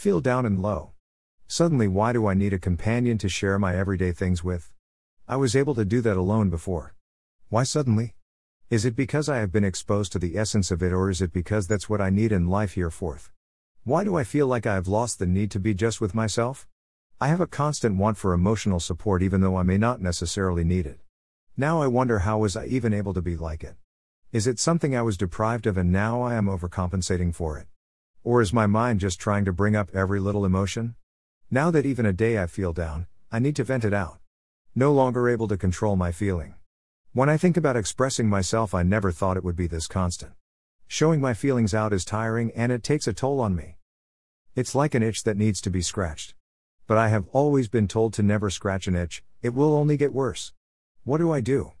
Feel down and low. Suddenly, why do I need a companion to share my everyday things with? I was able to do that alone before. Why suddenly? Is it because I have been exposed to the essence of it, or is it because that's what I need in life hereforth? Why do I feel like I have lost the need to be just with myself? I have a constant want for emotional support even though I may not necessarily need it. Now I wonder how was I even able to be like it? Is it something I was deprived of and now I am overcompensating for it? Or is my mind just trying to bring up every little emotion? Now that even a day I feel down, I need to vent it out. No longer able to control my feeling. When I think about expressing myself, I never thought it would be this constant. Showing my feelings out is tiring and it takes a toll on me. It's like an itch that needs to be scratched. But I have always been told to never scratch an itch, it will only get worse. What do I do?